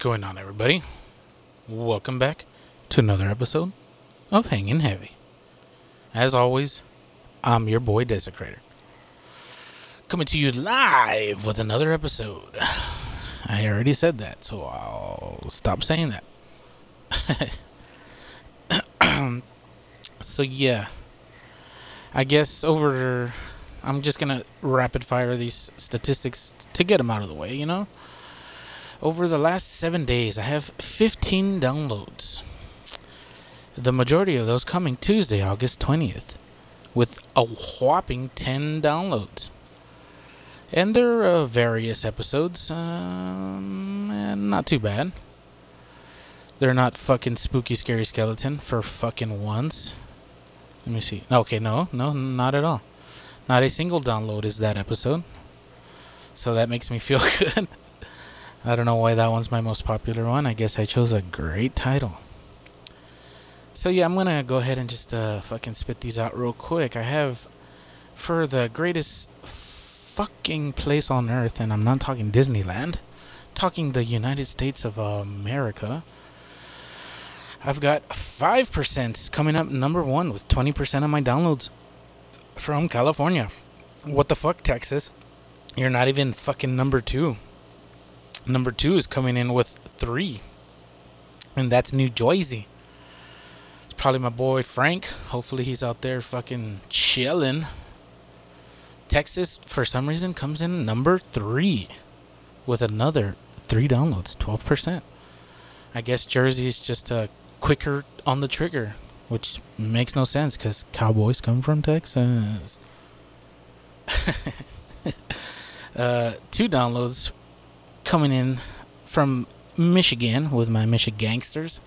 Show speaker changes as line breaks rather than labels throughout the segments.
Going on, everybody? Welcome back to another episode of Hanging Heavy. As always, I'm your boy Desecrator. Coming to you live with another episode. I already said that, so I'll stop saying that. so, yeah. I guess over. I'm just gonna rapid fire these statistics to get them out of the way, you know? Over the last seven days, I have 15 downloads. The majority of those coming Tuesday, August 20th, with a whopping 10 downloads. And they're uh, various episodes, um, not too bad. They're not fucking spooky, scary skeleton for fucking once. Let me see. Okay, no, no, not at all. Not a single download is that episode. So that makes me feel good. I don't know why that one's my most popular one. I guess I chose a great title. So yeah, I'm gonna go ahead and just uh, fucking spit these out real quick. I have for the greatest fucking place on earth, and I'm not talking Disneyland, talking the United States of America. I've got 5% coming up number one with 20% of my downloads from California. What the fuck, Texas? You're not even fucking number two. Number two is coming in with three, and that's New Jersey. It's probably my boy Frank. Hopefully, he's out there fucking chilling. Texas, for some reason, comes in number three with another three downloads, 12%. I guess Jersey's just uh, quicker on the trigger, which makes no sense because Cowboys come from Texas. uh, two downloads coming in from Michigan with my Michigan gangsters.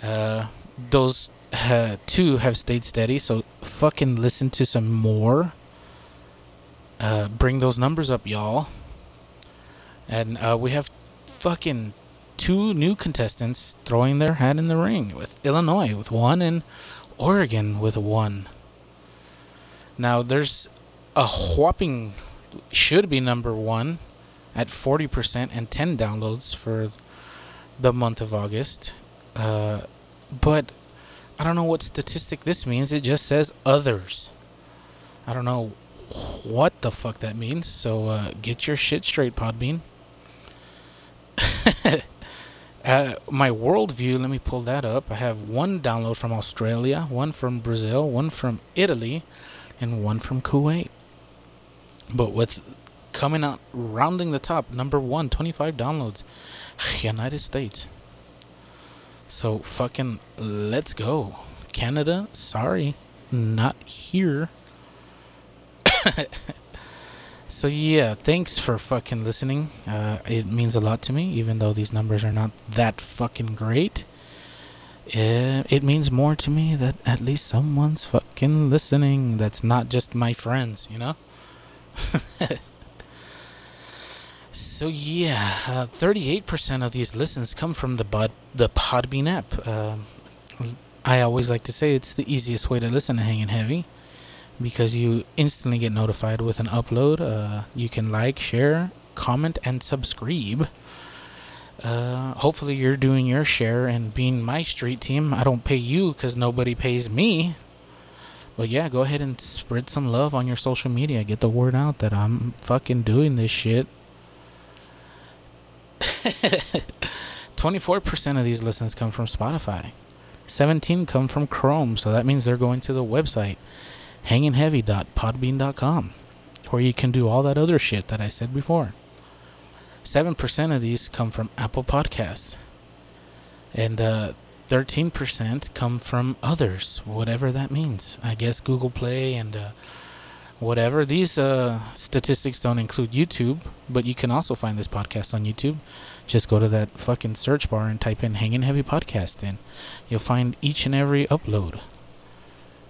Uh, those uh, two have stayed steady, so fucking listen to some more. Uh, bring those numbers up, y'all. And uh, we have fucking two new contestants throwing their hat in the ring with Illinois with one and Oregon with one. Now there's a whopping should be number one at 40% and 10 downloads for the month of August. Uh, but I don't know what statistic this means. It just says others. I don't know what the fuck that means. So uh, get your shit straight, Podbean. uh, my worldview, let me pull that up. I have one download from Australia, one from Brazil, one from Italy, and one from Kuwait. But with coming out rounding the top number one 25 downloads united states. So fucking let's go. Canada sorry not here. So yeah thanks for fucking listening. Uh, it means a lot to me even though these numbers are not that fucking great. It, it means more to me that at least someone's fucking listening that's not just my friends you know so yeah, uh, thirty-eight percent of these listens come from the Pod the Podbean app. Uh, I always like to say it's the easiest way to listen to Hanging Heavy because you instantly get notified with an upload. Uh, you can like, share, comment, and subscribe. Uh, hopefully, you're doing your share and being my street team. I don't pay you because nobody pays me. But yeah, go ahead and spread some love on your social media. Get the word out that I'm fucking doing this shit. 24% of these listens come from Spotify. 17 come from Chrome, so that means they're going to the website hangingheavy.podbean.com where you can do all that other shit that I said before. 7% of these come from Apple Podcasts. And uh, 13% come from others, whatever that means. I guess Google Play and uh, whatever. These uh, statistics don't include YouTube, but you can also find this podcast on YouTube. Just go to that fucking search bar and type in Hanging Heavy Podcast, and you'll find each and every upload.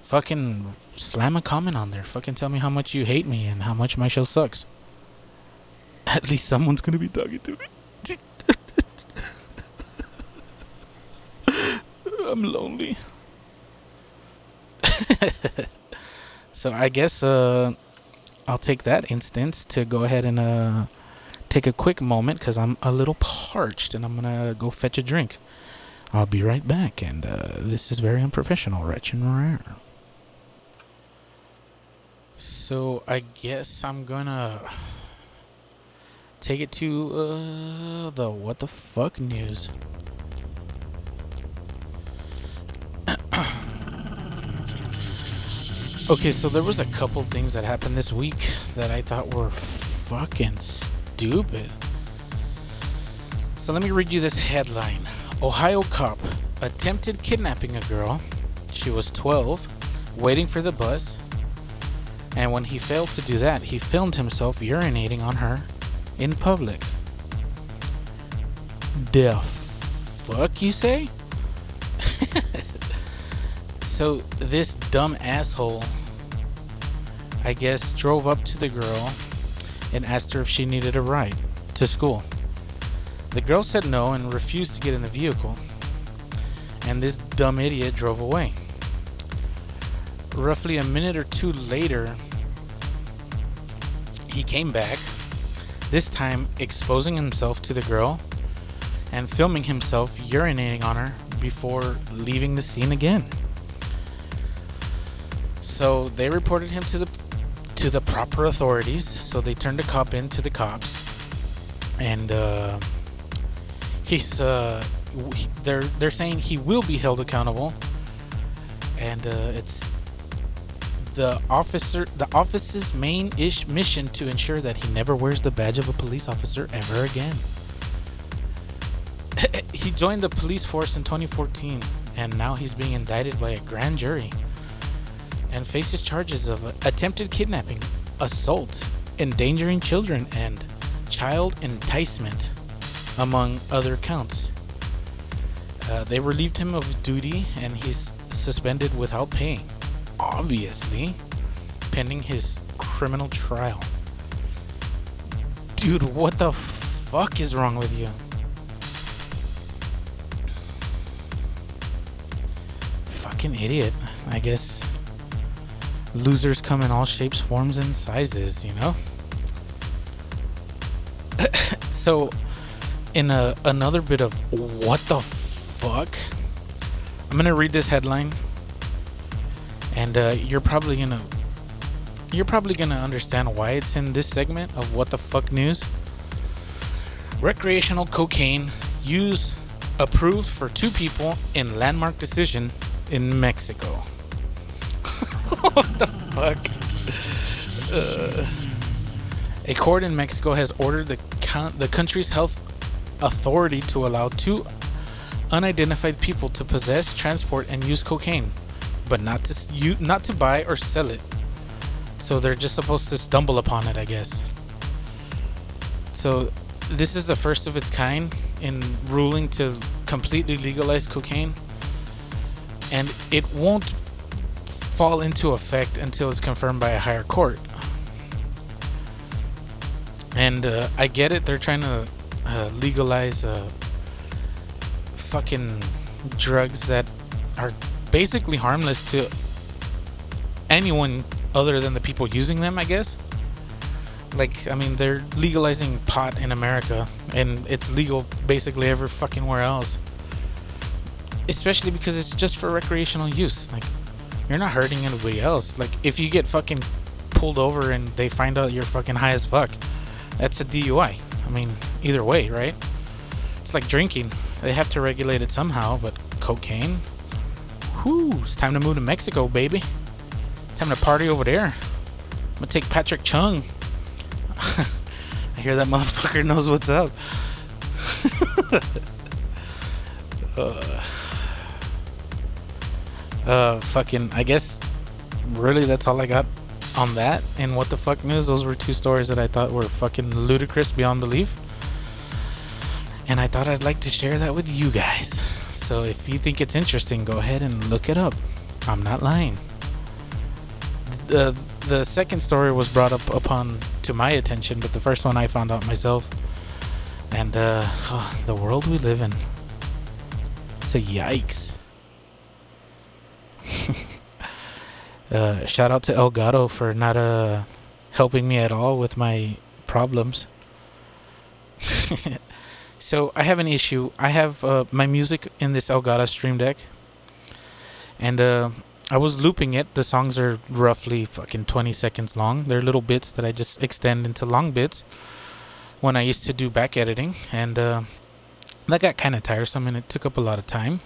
Fucking slam a comment on there. Fucking tell me how much you hate me and how much my show sucks. At least someone's gonna be talking to me. I'm lonely. so I guess uh, I'll take that instance to go ahead and uh, take a quick moment because I'm a little parched and I'm to go fetch a drink. I'll be right back. And uh, this is very unprofessional, Rich and Rare. So I guess I'm to take it to uh, the what the fuck news. Okay, so there was a couple things that happened this week that I thought were fucking stupid. So let me read you this headline. Ohio cop attempted kidnapping a girl. She was 12, waiting for the bus. And when he failed to do that, he filmed himself urinating on her in public. The fuck you say? so this dumb asshole I guess drove up to the girl and asked her if she needed a ride to school. The girl said no and refused to get in the vehicle. And this dumb idiot drove away. Roughly a minute or two later, he came back this time exposing himself to the girl and filming himself urinating on her before leaving the scene again. So they reported him to the proper authorities. So they turned the cop in to the cops, and uh, he's uh, they're they're saying he will be held accountable, and uh, it's the officer the office's main ish mission to ensure that he never wears the badge of a police officer ever again. he joined the police force in 2014 and now he's being indicted by a grand jury and faces charges of attempted kidnapping, assault, endangering children and child enticement among other counts. Uh, they relieved him of duty and he's suspended without pay obviously, pending his criminal trial. Dude, what the fuck is wrong with you? Fucking idiot. I guess losers come in all shapes, forms, and sizes, you know? so, in a, another bit of what the fuck, I'm gonna read this headline and uh, you're probably gonna you're probably gonna understand why it's in this segment of what the fuck news. Recreational cocaine use approved for two people in landmark decision in Mexico. What the fuck? Uh, a court in Mexico has ordered the the country's health authority to allow two unidentified people to possess, transport, and use cocaine but not to you not to buy or sell it. So they're just supposed to stumble upon it, I guess. So this is the first of its kind in ruling to completely legalize cocaine, and it won't fall into effect until it's confirmed by a higher court. And uh, I get it; they're trying to uh, legalize uh, fucking drugs that are basically harmless to anyone other than the people using them, I guess. Like, I mean, they're legalizing pot in America, and it's legal basically every fucking where else. Especially because it's just for recreational use. Like, you're not hurting anybody else. Like, if you get fucking pulled over and they find out you're fucking high as fuck, that's a DUI. I mean, either way, right? It's like drinking. They have to regulate it somehow, but cocaine, Whoo, it's time to move to Mexico, baby. Time to party over there. I'm gonna take Patrick Chung. I hear that motherfucker knows what's up. uh, uh, fucking, I guess, really, that's all I got on that. And what the fuck news? Those were two stories that I thought were fucking ludicrous beyond belief. And I thought I'd like to share that with you guys. So if you think it's interesting, go ahead and look it up. I'm not lying. The the second story was brought up upon to my attention, but the first one I found out myself. And uh, oh, the world we live in. It's a yikes. Uh, shout out to Elgato for not uh, helping me at all with my problems. so I have an issue. I have uh, my music in this Elgato Stream Deck, and uh, I was looping it. The songs are roughly fucking 20 seconds long. They're little bits that I just extend into long bits when I used to do back editing, and uh, that got kind of tiresome and it took up a lot of time.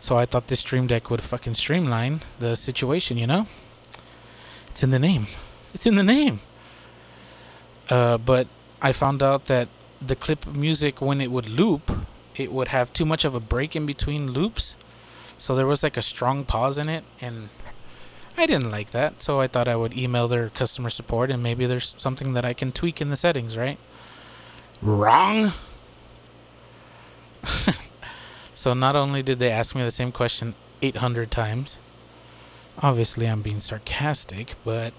So I thought this Stream Deck would fucking streamline the situation, you know? It's in the name. It's in the name. Uh, but I found out that the clip music, when it would loop, it would have too much of a break in between loops. So there was like a strong pause in it, and I didn't like that. So I thought I would email their customer support, and maybe there's something that I can tweak in the settings, right? Wrong. so not only did they ask me the same question 800 times, obviously I'm being sarcastic, but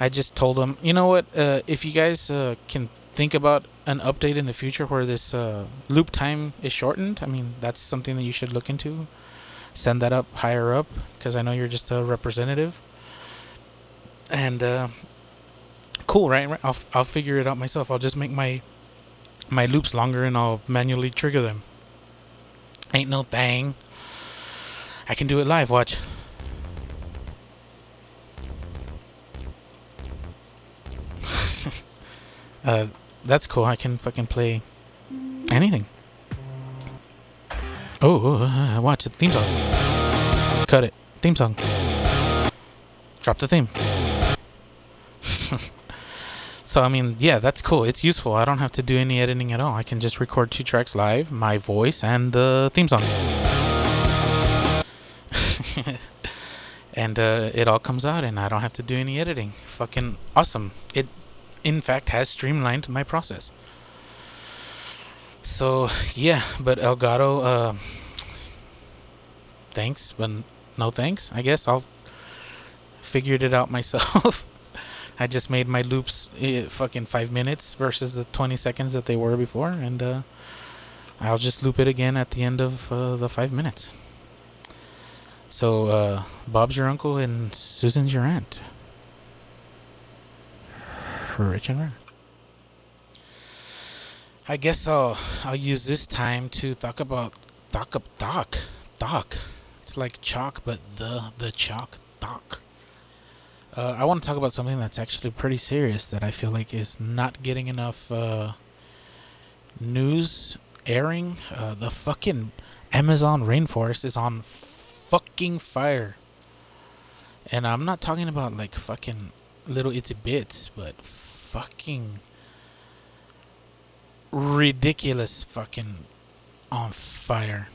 I just told them, you know what? Uh, if you guys uh, can think about an update in the future where this uh, loop time is shortened, I mean, that's something that you should look into. Send that up higher up because I know you're just a representative. And uh, cool, right? I'll I'll figure it out myself. I'll just make my my loops longer and I'll manually trigger them. Ain't no thing. I can do it live. Watch. uh, that's cool. I can fucking play anything. Oh, uh, watch the theme song. Cut it. Theme song. Drop the theme. so I mean, yeah, that's cool. It's useful. I don't have to do any editing at all. I can just record two tracks live, my voice and the theme song. and uh, it all comes out and I don't have to do any editing. Fucking awesome. It in fact has streamlined my process. So yeah, but Elgato, uh, thanks, but no thanks. I guess I'll figured it out myself. I just made my loops uh, fucking five minutes versus the 20 seconds that they were before, and uh, I'll just loop it again at the end of uh, the five minutes. So uh, Bob's your uncle and Susan's your aunt. Rich and rare. I guess I'll I'll use this time to talk about talk up doc doc. It's like chalk, but the the chalk doc. Uh, I want to talk about something that's actually pretty serious that I feel like is not getting enough uh, news airing. Uh, the fucking Amazon rainforest is on fucking fire, and I'm not talking about like fucking little itty bits, but fucking ridiculous fucking on fire.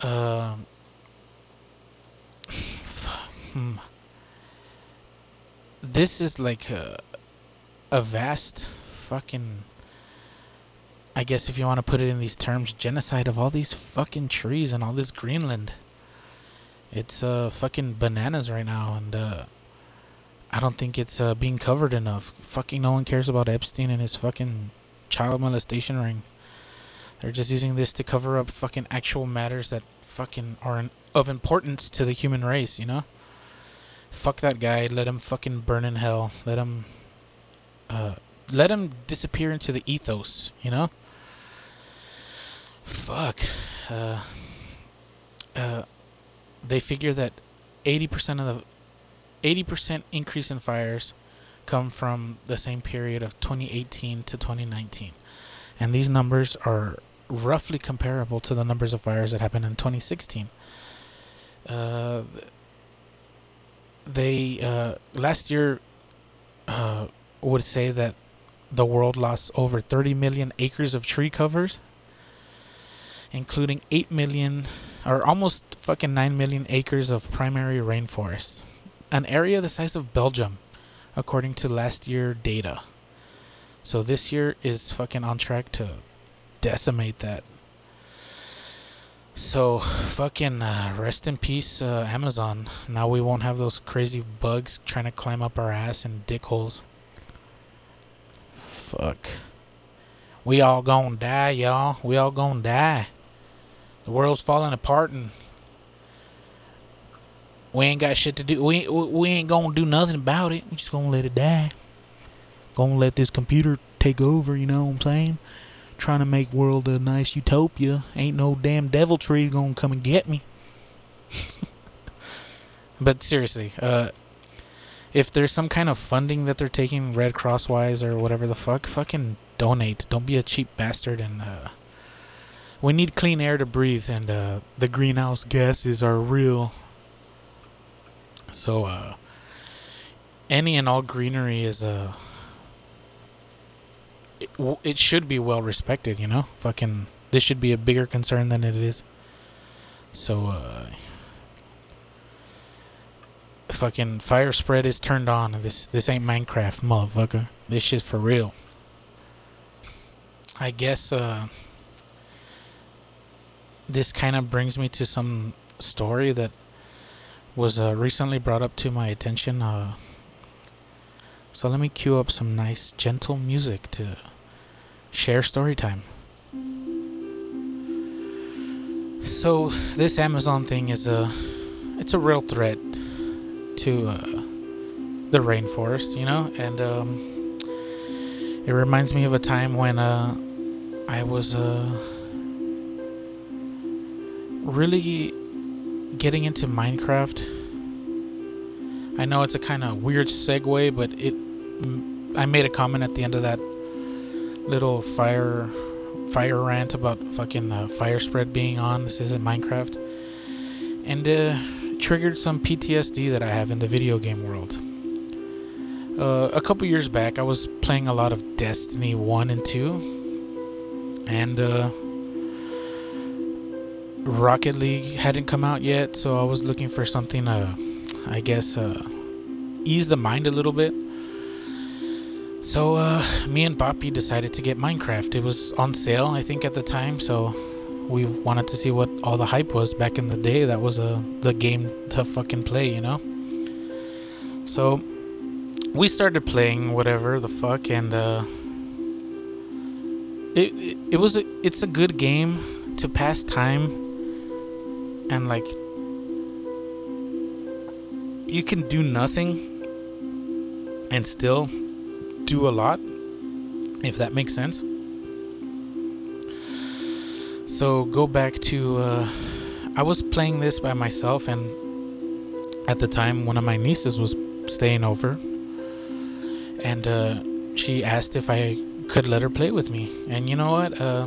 Um. Uh, this is like a, a vast fucking. I guess if you want to put it in these terms, genocide of all these fucking trees and all this Greenland. It's uh fucking bananas right now, and uh, I don't think it's uh, being covered enough. Fucking no one cares about Epstein and his fucking child molestation ring. They're just using this to cover up fucking actual matters that fucking are of importance to the human race, you know? Fuck that guy. Let him fucking burn in hell. Let him uh let him disappear into the ethos, you know? Fuck. Uh uh they figure that 80% of the 80% increase in fires come from the same period of 2018 to 2019. And these numbers are roughly comparable to the numbers of fires that happened in 2016. Uh, they uh, last year uh, would say that the world lost over 30 million acres of tree covers, including 8 million or almost fucking 9 million acres of primary rainforest an area the size of Belgium, according to last year data. So this year is fucking on track to decimate that. So fucking uh, rest in peace, uh, Amazon. Now we won't have those crazy bugs trying to climb up our ass and dick holes. Fuck. We all gonna die, y'all. We all gonna die. The world's falling apart and we ain't got shit to do. We we ain't gonna do nothing about it. We just gonna let it die. Gonna let this computer take over. You know what I'm saying? Trying to make world a nice utopia. Ain't no damn devil tree gonna come and get me. but seriously, uh, if there's some kind of funding that they're taking Red Cross wise or whatever the fuck, fucking donate. Don't be a cheap bastard and uh, we need clean air to breathe and uh, the greenhouse gases are real. So uh, any and all greenery is uh it, should be well respected, you know? Fucking this should be a bigger concern than it is. So uh fucking fire spread is turned on. This this ain't Minecraft, motherfucker. This shit's for real. I guess uh, this kind of brings me to some story that was uh, recently brought up to my attention. Uh, so let me cue up some nice, gentle music to share story time. So this Amazon thing is a, it's a real threat to uh, the rainforest, you know, and um, it reminds me of a time when uh, I was uh, really getting into Minecraft. I know it's a kind of weird segue, but it. I made a comment at the end of that little fire fire rant about fucking uh, fire spread being on. This isn't Minecraft, and uh, triggered some PTSD that I have in the video game world. Uh, a couple years back, I was playing a lot of Destiny 1 and 2, and uh, Rocket League hadn't come out yet, so I was looking for something, uh, I guess, uh, ease the mind a little bit. So, uh, me and Boppy decided to get Minecraft. It was on sale, I think, at the time, so we wanted to see what all the hype was back in the day. That was a the game to fucking play, you know. So we started playing whatever the fuck, and uh, it, it it was a, it's a good game to pass time, and like you can do nothing and still do a lot, if that makes sense. So go back to uh, I was playing this by myself, and at the time, one of my nieces was staying over, and uh, she asked if I could let her play with me. And you know what? Uh,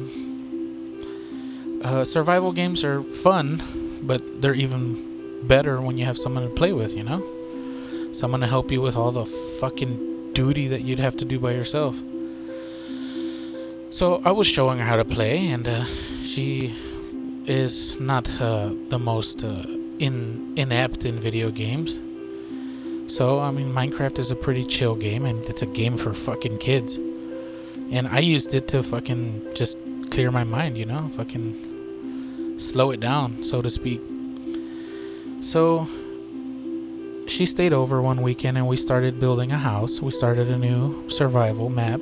uh, survival games are fun, but they're even better when you have someone to play with. You know, someone to help you with all the fucking duty that you'd have to do by yourself. So I was showing her how to play, and uh, she is not uh, the most uh, in inept in video games. So I mean, Minecraft is a pretty chill game, and it's a game for fucking kids. And I used it to fucking just clear my mind, you know, fucking slow it down, so to speak. So she stayed over one weekend, and we started building a house. We started a new survival map,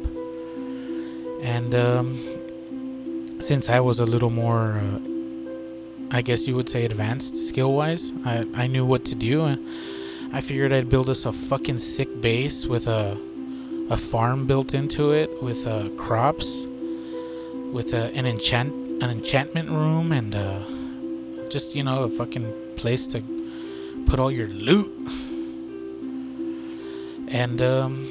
and um, since I was a little more, uh, I guess you would say, advanced skill wise, I, I knew what to do. I figured I'd build us a fucking sick base with a, a farm built into it, with uh, crops, with uh, an enchant an enchantment room, and uh, just you know a fucking place to put all your loot. And um,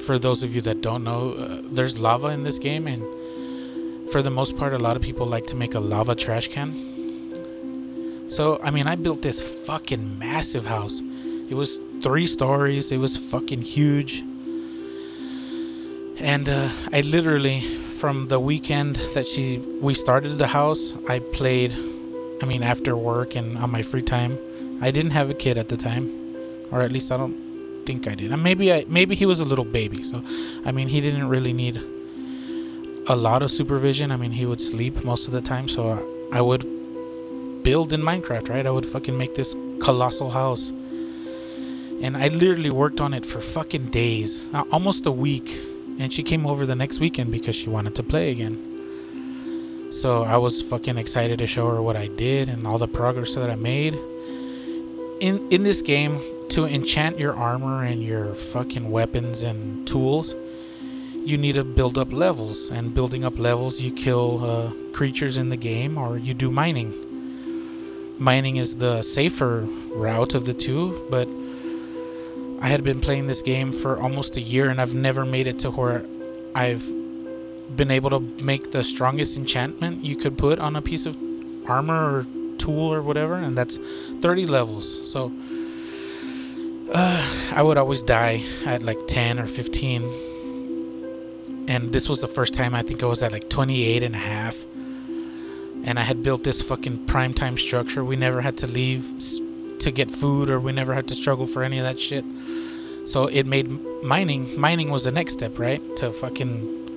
for those of you that don't know, uh, there's lava in this game, and for the most part, a lot of people like to make a lava trash can. So, I mean, I built this fucking massive house. It was three stories, it was fucking huge. And uh, I literally, from the weekend that she we started the house, I played. I mean, after work and on my free time. I didn't have a kid at the time, or at least I don't think I did. And maybe I maybe he was a little baby, so I mean, he didn't really need a lot of supervision. I mean, he would sleep most of the time, so I would build in Minecraft, right? I would fucking make this colossal house. And I literally worked on it for fucking days, uh, almost a week. And she came over the next weekend because she wanted to play again. So I was fucking excited to show her what I did and all the progress that I made. In in this game, to enchant your armor and your fucking weapons and tools, you need to build up levels. And building up levels, you kill uh, creatures in the game or you do mining. Mining is the safer route of the two, but I had been playing this game for almost a year and I've never made it to where I've been able to make the strongest enchantment you could put on a piece of armor or tool or whatever, and that's 30 levels. So uh, I would always die at like 10 or 15. And this was the first time I think I was at like 28 and a half. And I had built this fucking primetime structure. We never had to leave to get food or we never had to struggle for any of that shit. So it made mining mining was the next step, right? To fucking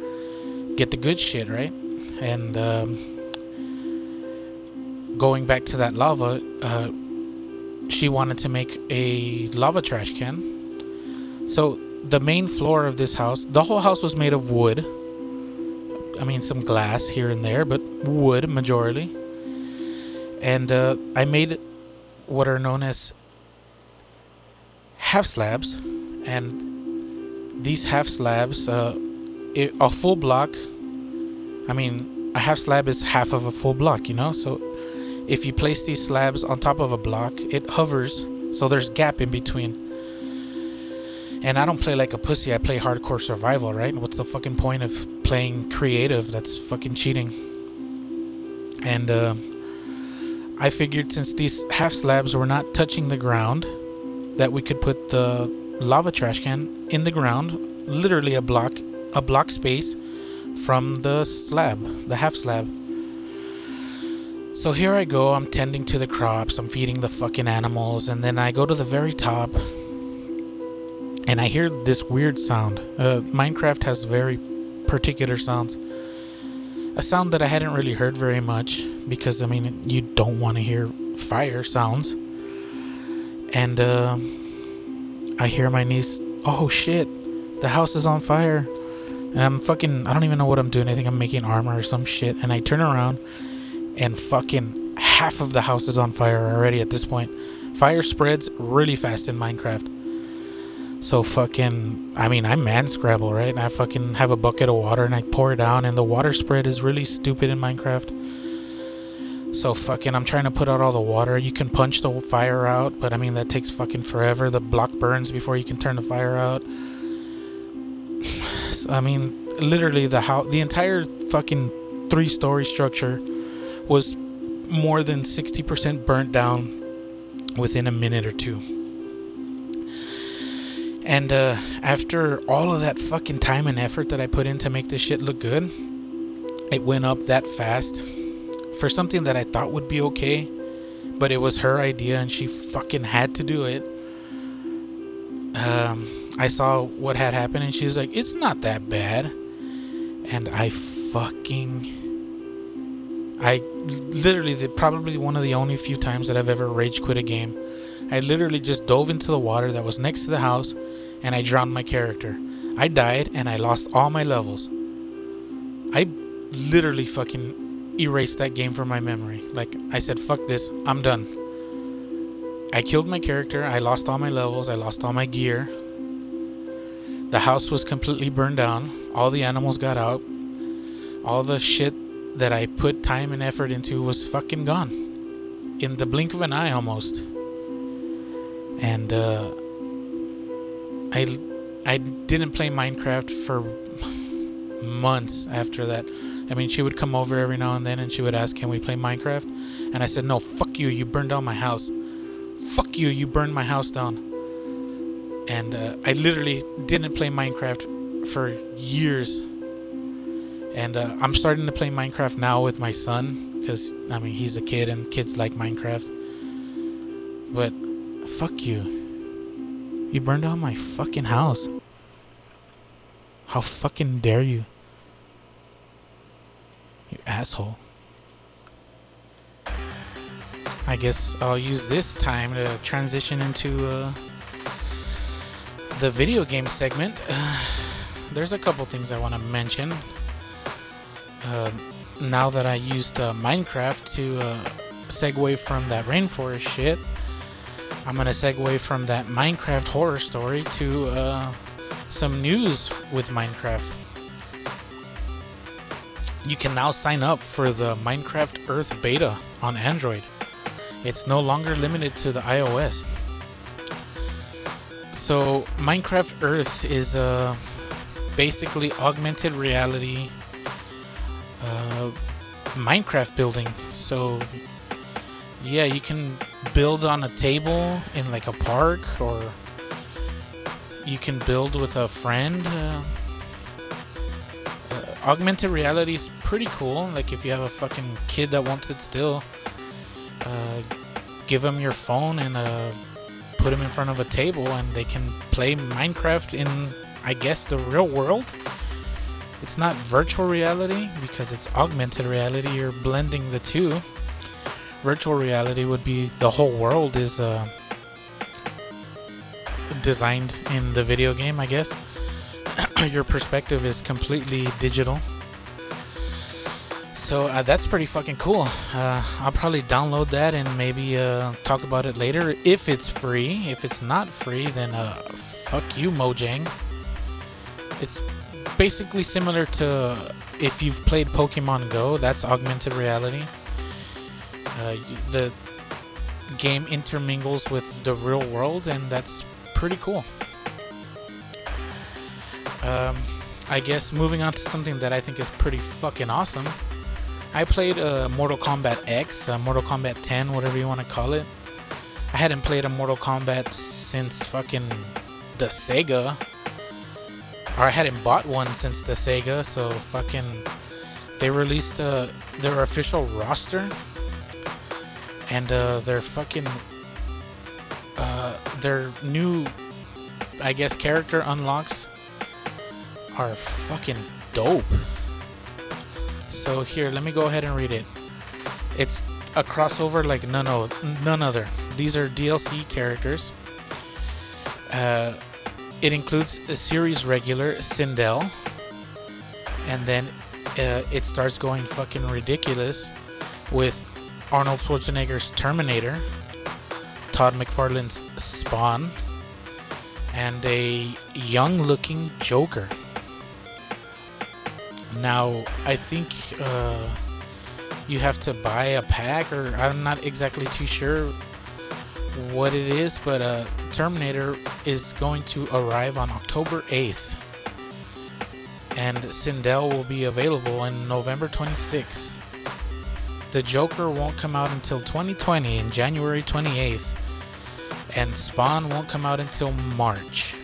get the good shit, right? And um, going back to that lava, uh, she wanted to make a lava trash can. So the main floor of this house, the whole house was made of wood. I mean, some glass here and there, but wood majority. And uh, I made what are known as half slabs, and these half slabs, uh, a full block. I mean, a half slab is half of a full block, you know. So, if you place these slabs on top of a block, it hovers, so there's gap in between. And I don't play like a pussy. I play hardcore survival, right? What's the fucking point of playing creative? That's fucking cheating. And uh, I figured since these half slabs were not touching the ground, that we could put the lava trash can in the ground, literally a block, a block space from the slab, the half slab. So here I go, I'm tending to the crops, I'm feeding the fucking animals, and then I go to the very top and I hear this weird sound. Uh, Minecraft has very particular sounds a sound that I hadn't really heard very much because I mean you don't want to hear fire sounds. And uh, I hear my niece, "Oh shit, the house is on fire!" And I'm fucking, I don't even know what I'm doing. I think I'm making armor or some shit. And I turn around, and fucking half of the house is on fire already at this point. Fire spreads really fast in Minecraft. So fucking, I mean, I'm man scrabble, right? And I fucking have a bucket of water and I pour it down, and the water spread is really stupid in Minecraft. So fucking, I'm trying to put out all the water. You can punch the fire out, but I mean that takes fucking forever. The block burns before you can turn the fire out. I mean, literally the house, the entire fucking three-story structure was more than 60% burnt down within a minute or two. And uh, after all of that fucking time and effort that I put in to make this shit look good, it went up that fast for something that I thought would be okay, but it was her idea and she fucking had to do it. Um, I saw what had happened and she's like, it's not that bad. And I fucking. I literally, the, probably one of the only few times that I've ever rage quit a game. I literally just dove into the water that was next to the house and I drowned my character. I died and I lost all my levels. I literally fucking erased that game from my memory. Like, I said, fuck this, I'm done. I killed my character, I lost all my levels, I lost all my gear. The house was completely burned down, all the animals got out, all the shit that I put time and effort into was fucking gone. In the blink of an eye almost. And, uh, I I didn't play Minecraft for months after that. I mean, she would come over every now and then and she would ask, "Can we play Minecraft?" And I said, "No, fuck you. You burned down my house. Fuck you. You burned my house down." And uh, I literally didn't play Minecraft for years. And uh, I'm starting to play Minecraft now with my son because I mean he's a kid and kids like Minecraft. But fuck you. You burned down my fucking house. How fucking dare you? You asshole. I guess I'll use this time to transition into uh, the video game segment. Uh, there's a couple things I want to mention. Uh, now that I used uh, Minecraft to uh, segue from that rainforest shit, I'm gonna segue from that Minecraft horror story to uh, some news with Minecraft. you can now sign up for the Minecraft Earth beta on Android. It's no longer limited to the iOS. So, Minecraft Earth is uh, basically augmented reality uh, Minecraft building. So, yeah, you can build on a table in like a park, or you can build with a friend. Uh, uh, augmented reality is pretty cool. Like if you have a fucking kid that won't sit still, uh, give them your phone and uh, put them in front of a table, and they can play Minecraft in, I guess, the real world. It's not virtual reality because it's augmented reality. You're blending the two. Virtual reality would be the whole world is uh, designed in the video game, I guess. Your perspective is completely digital. So uh, that's pretty fucking cool. Uh, I'll probably download that and maybe uh, talk about it later if it's free. If it's not free, then uh, fuck you, Mojang. It's basically similar to if you've played Pokemon Go. That's augmented reality. Uh, the game intermingles with the real world, and that's pretty cool. Um, I guess moving on to something that I think is pretty fucking awesome. I played uh, Mortal Kombat X, uh, Mortal Kombat 10, whatever you want to call it. I hadn't played a Mortal Kombat since fucking the Sega. Or I hadn't bought one since the Sega, so fucking. They released uh, their official roster. And uh, their fucking. Uh, their new, I guess, character unlocks are fucking dope. So here, let me go ahead and read it. It's a crossover like none, o- none other. These are DLC characters. Uh, it includes a series regular Sindel, and then uh, it starts going fucking ridiculous with Arnold Schwarzenegger's Terminator, Todd McFarlane's Spawn, and a young-looking Joker. Now, I think uh, you have to buy a pack, or I'm not exactly too sure what it is, but uh, Terminator is going to arrive on October 8th. And Sindel will be available on November 26th. The Joker won't come out until 2020 in January 28th. And Spawn won't come out until March.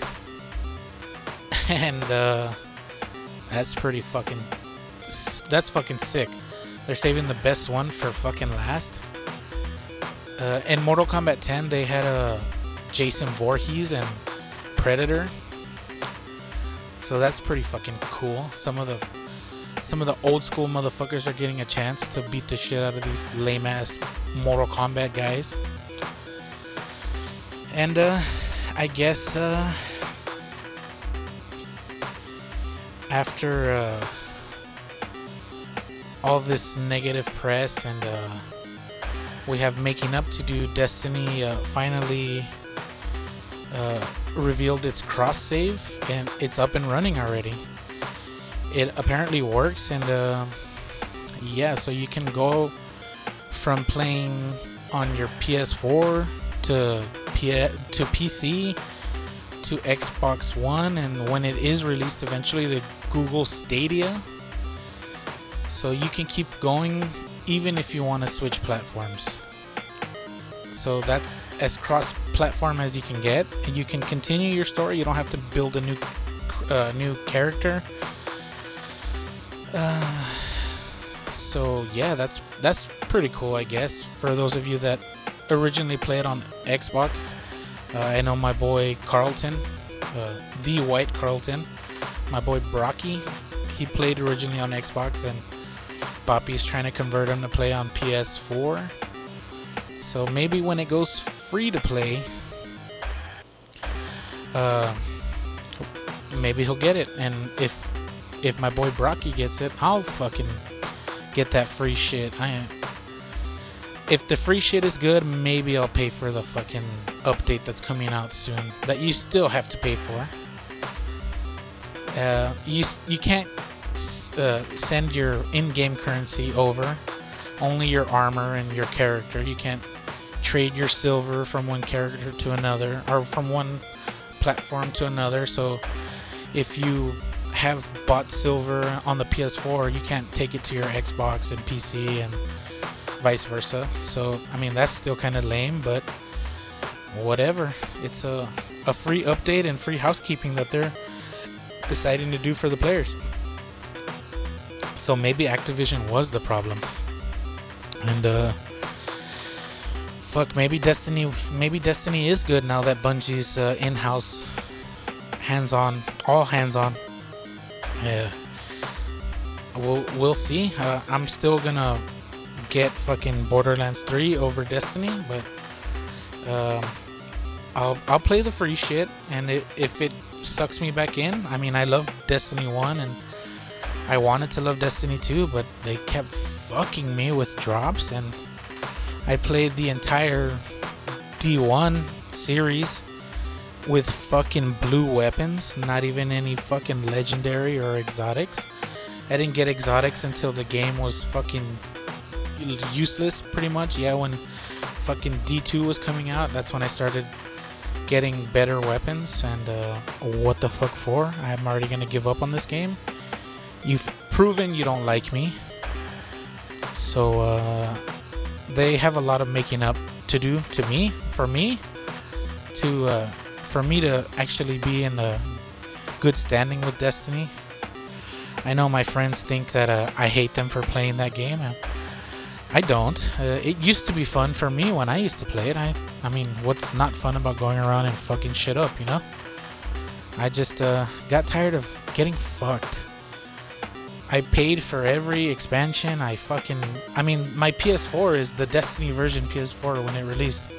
and uh, that's pretty fucking. That's fucking sick. They're saving the best one for fucking last. Uh, in Mortal Kombat 10, they had a Jason Voorhees and Predator. So that's pretty fucking cool. Some of the some of the old school motherfuckers are getting a chance to beat the shit out of these lame ass Mortal Kombat guys. And uh, I guess uh, after uh, all this negative press and uh, we have making up to do destiny uh, finally uh, revealed its cross save and it's up and running already. It apparently works and uh, yeah so you can go from playing on your ps4 to P- to pc to xbox one and when it is released eventually the google stadia so you can keep going even if you want to switch platforms. So that's as cross platform as you can get and you can continue your story. You don't have to build a new uh, new character. Uh, so yeah, that's that's pretty cool, I guess. For those of you that originally played on Xbox, uh, I know my boy Carlton, uh, the White Carlton, my boy Brocky, he played originally on Xbox and Poppy's trying to convert him to play on PS4. So maybe when it goes free to play, uh, maybe he'll get it. And if if my boy Brocky gets it, I'll fucking get that free shit. I if the free shit is good, maybe I'll pay for the fucking update that's coming out soon that you still have to pay for. Uh, you you can't uh, send your in-game currency over. Only your armor and your character. You can't trade your silver from one character to another or from one platform to another. So if you have bought silver on the PS4, you can't take it to your Xbox and PC and vice versa. So I mean that's still kind of lame, but whatever. It's a a free update and free housekeeping that they're deciding to do for the players. So maybe Activision was the problem. And uh fuck, maybe Destiny maybe Destiny is good now that Bungie's uh, in-house hands-on, all hands-on. Yeah. We'll we'll see. Uh, I'm still gonna get fucking Borderlands 3 over Destiny, but um, I'll I'll play the free shit, and it, if it sucks me back in, I mean I love Destiny 1 and I wanted to love Destiny 2, but they kept fucking me with drops, and I played the entire D1 series with fucking blue weapons, not even any fucking legendary or exotics. I didn't get exotics until the game was fucking useless, pretty much. Yeah, when fucking D2 was coming out, that's when I started getting better weapons. And uh, what the fuck for? I'm already gonna give up on this game. You've proven you don't like me. So uh, they have a lot of making up to do to me, for me, to uh, for me to actually be in a good standing with Destiny. I know my friends think that uh, I hate them for playing that game. Don't. Uh, it used to be fun for me when I used to play it. I, I mean, what's not fun about going around and fucking shit up, you know? I just uh, got tired of getting fucked. I paid for every expansion. I fucking. I mean, my PS4 is the Destiny version PS4 when it released.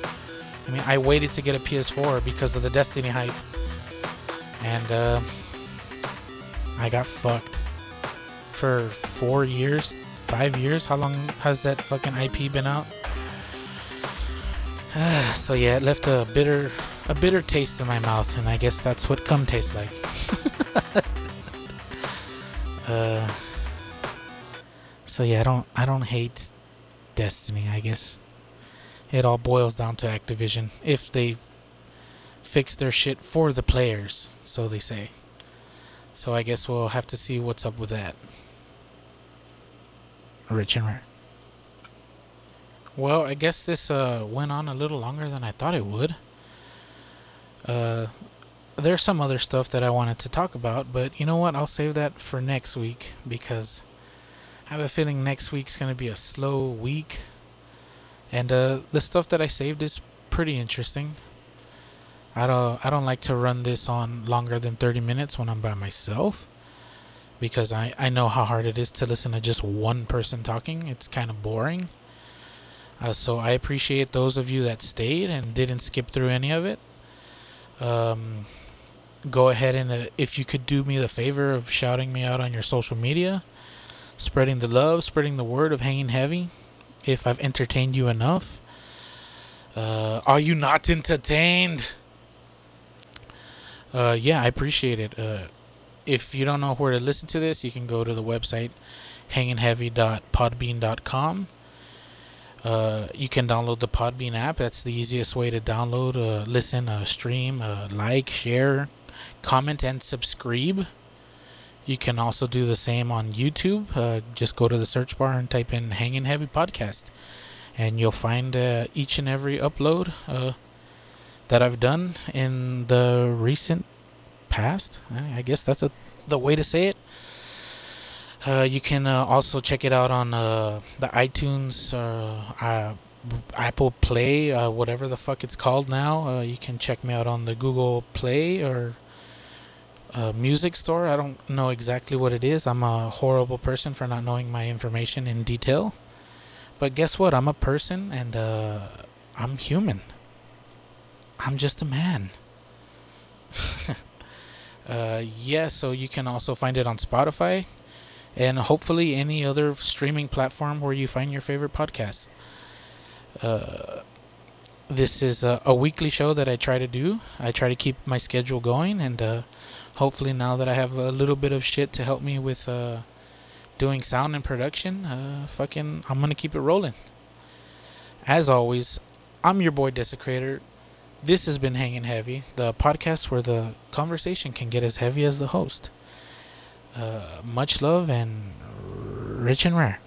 I mean, I waited to get a PS4 because of the Destiny hype. And, uh, I got fucked. For four years, five years? How long has that fucking IP been out? so yeah, it left a bitter, a bitter taste in my mouth, and I guess that's what cum tastes like. uh, so yeah, I don't, I don't hate Destiny. I guess it all boils down to Activision if they fix their shit for the players, so they say. So I guess we'll have to see what's up with that. Rich and rare. Well, I guess this uh, went on a little longer than I thought it would. Uh, there's some other stuff that I wanted to talk about, but you know what? I'll save that for next week because I have a feeling next week's going to be a slow week. And uh, the stuff that I saved is pretty interesting. I don't I don't like to run this on longer than 30 minutes when I'm by myself because I, I know how hard it is to listen to just one person talking. It's kind of boring. Uh, so I appreciate those of you that stayed and didn't skip through any of it. Um, go ahead and uh, if you could do me the favor of shouting me out on your social media, spreading the love, spreading the word of hanging heavy. If I've entertained you enough, uh, are you not entertained? Uh, yeah, I appreciate it. If you don't know where to listen to this, you can go to the website hangingheavy.podbean.com. Uh, you can download the Podbean app. That's the easiest way to download, uh, listen, uh, stream, uh, like, share, comment, and subscribe. You can also do the same on YouTube. Uh, just go to the search bar and type in Hanging Heavy Podcast, and you'll find uh, each and every upload that I've done in the recent past. I guess that's a, the way to say it. Uh, you can uh, also check it out on uh, the iTunes, uh, uh, Apple Play, uh, whatever the fuck it's called now. you can check me out on the Google Play or Music Store. I don't know exactly what it is. I'm a horrible person for not knowing my information in detail. But guess what? I'm a person and I'm human. I'm just a man. Uh, yeah, so you can also find it on Spotify and hopefully any other streaming platform where you find your favorite podcasts. Uh, this is a, a, weekly show that I try to do. I try to keep my schedule going, and uh, hopefully now that I have a little bit of shit to help me with uh, doing sound and production. Uh, fucking, I'm gonna keep it rolling. As always, I'm your boy Desecrator. This has been Hanging Heavy, the podcast where the conversation can get as heavy as the host. Uh, much love and rich and rare.